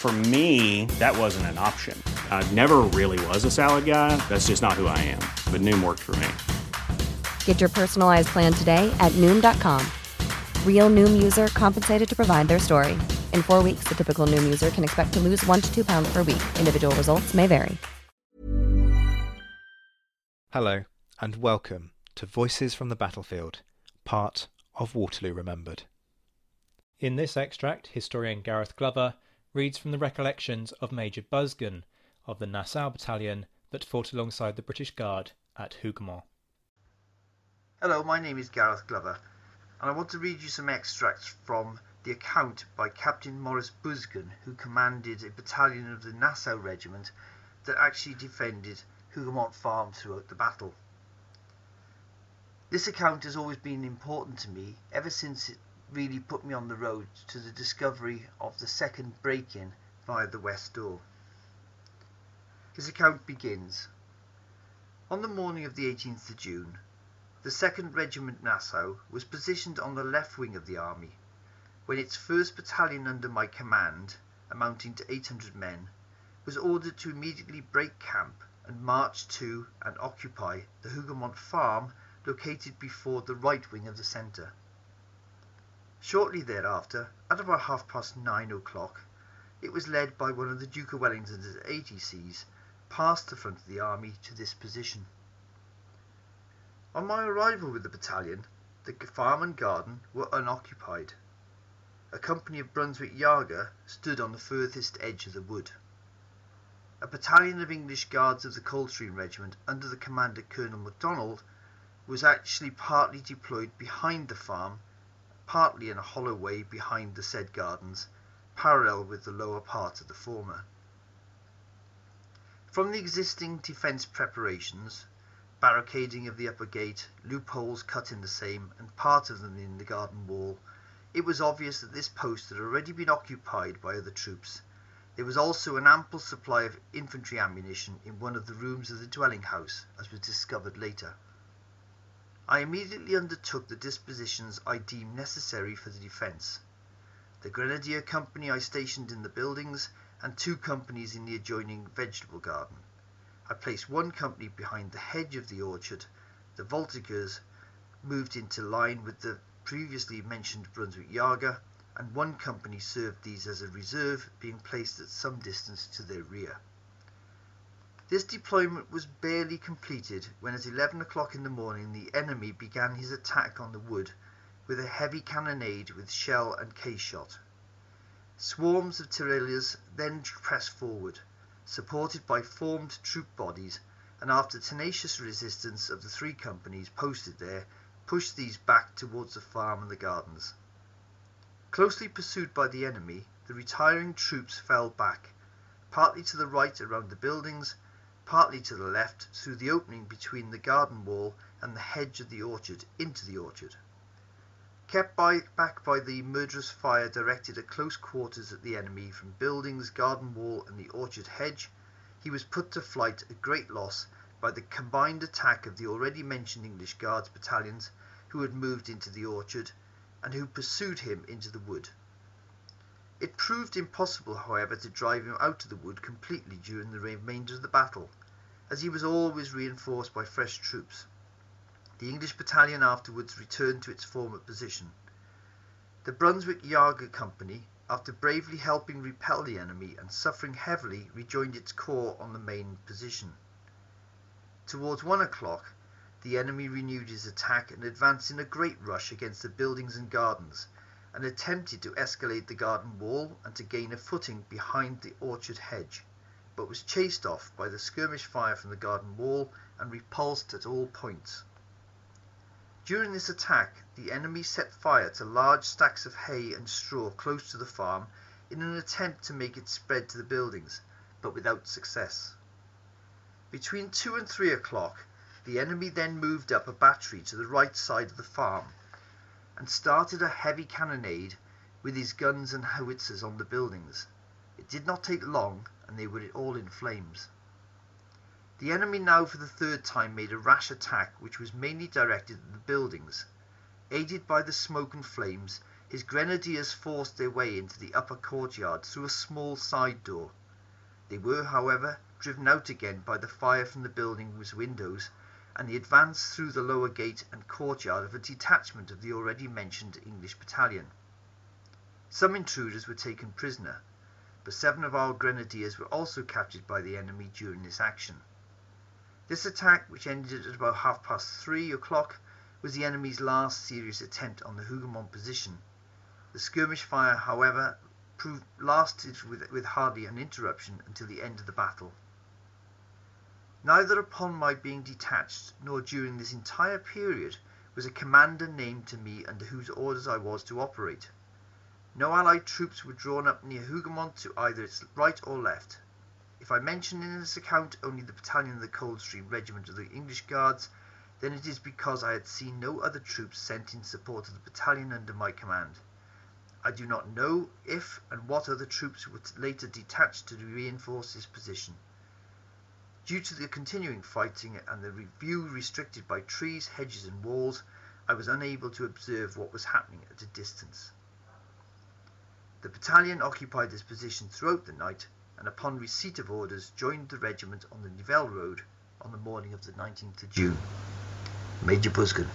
For me, that wasn't an option. I never really was a salad guy. That's just not who I am. But Noom worked for me. Get your personalized plan today at Noom.com. Real Noom user compensated to provide their story. In four weeks, the typical Noom user can expect to lose one to two pounds per week. Individual results may vary. Hello, and welcome to Voices from the Battlefield, part of Waterloo Remembered. In this extract, historian Gareth Glover reads from the recollections of Major Busgen of the Nassau Battalion that fought alongside the British Guard at Hougoumont. Hello, my name is Gareth Glover, and I want to read you some extracts from the account by Captain Maurice Busgen, who commanded a battalion of the Nassau Regiment that actually defended Hougoumont Farm throughout the battle. This account has always been important to me ever since it really put me on the road to the discovery of the second break-in via the west door. His account begins On the morning of the 18th of June, the 2nd Regiment Nassau was positioned on the left wing of the army, when its 1st Battalion under my command, amounting to 800 men, was ordered to immediately break camp and march to and occupy the Hougoumont farm located before the right wing of the centre. Shortly thereafter, at about half past nine o'clock, it was led by one of the Duke of Wellington's ADCs past the front of the army to this position. On my arrival with the battalion, the farm and garden were unoccupied. A company of Brunswick Jager stood on the furthest edge of the wood. A battalion of English Guards of the Coldstream Regiment under the command of Colonel MacDonald was actually partly deployed behind the farm, partly in a hollow way behind the said gardens, parallel with the lower part of the former. From the existing defence preparations, barricading of the upper gate, loopholes cut in the same, and part of them in the garden wall, it was obvious that this post had already been occupied by other troops. There was also an ample supply of infantry ammunition in one of the rooms of the dwelling house, as was discovered later. I immediately undertook the dispositions I deemed necessary for the defence. The grenadier company I stationed in the buildings, and two companies in the adjoining vegetable garden. I placed one company behind the hedge of the orchard. The Voltigeurs moved into line with the previously mentioned Brunswick Jager, and one company served these as a reserve, being placed at some distance to their rear. This deployment was barely completed when at 11 o'clock in the morning the enemy began his attack on the wood with a heavy cannonade with shell and case shot. Swarms of tirailleurs then pressed forward, supported by formed troop bodies, and after tenacious resistance of the three companies posted there, pushed these back towards the farm and the gardens. Closely pursued by the enemy, the retiring troops fell back, partly to the right around the buildings, partly to the left through the opening between the garden wall and the hedge of the orchard into the orchard. Kept back by the murderous fire directed at close quarters at the enemy from buildings, garden wall, and the orchard hedge, he was put to flight at great loss by the combined attack of the already mentioned English Guards battalions who had moved into the orchard, and who pursued him into the wood. It proved impossible, however, to drive him out of the wood completely during the remainder of the battle, as he was always reinforced by fresh troops. The English battalion afterwards returned to its former position. The Brunswick Jager Company, after bravely helping repel the enemy and suffering heavily, rejoined its corps on the main position. Towards one o'clock, the enemy renewed his attack and advanced in a great rush against the buildings and gardens, and attempted to escalade the garden wall and to gain a footing behind the orchard hedge, but was chased off by the skirmish fire from the garden wall and repulsed at all points. During this attack the enemy set fire to large stacks of hay and straw close to the farm in an attempt to make it spread to the buildings, but without success. Between two and three o'clock the enemy then moved up a battery to the right side of the farm, and started a heavy cannonade with his guns and howitzers on the buildings. It did not take long, and they were all in flames. The enemy now for the third time made a rash attack which was mainly directed at the buildings. Aided by the smoke and flames, his grenadiers forced their way into the upper courtyard through a small side door. They were, however, driven out again by the fire from the building's windows, and the advance through the lower gate and courtyard of a detachment of the already mentioned English battalion. Some intruders were taken prisoner, seven of our grenadiers were also captured by the enemy during this action. This attack, which ended at about half past three o'clock, was the enemy's last serious attempt on the Hougoumont position. The skirmish fire, however, proved lasted with hardly an interruption until the end of the battle. Neither upon my being detached nor during this entire period was a commander named to me under whose orders I was to operate. No allied troops were drawn up near Hougoumont to either its right or left. If I mention in this account only the battalion of the Coldstream Regiment of the English Guards, then it is because I had seen no other troops sent in support of the battalion under my command. I do not know if and what other troops were later detached to reinforce this position. Due to the continuing fighting and the view restricted by trees, hedges, and walls, I was unable to observe what was happening at a distance. The battalion occupied this position throughout the night, and upon receipt of orders joined the regiment on the Nivelle road on the morning of the 19th of June. Major Busgen.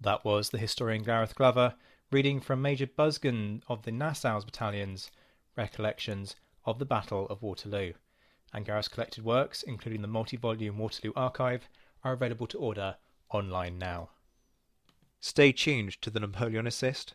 That was the historian Gareth Glover reading from Major Busgen of the Nassau's battalion's recollections of the Battle of Waterloo and Gareth's collected works, including the multi volume Waterloo Archive, are available to order online now. Stay tuned to the Napoleonicist,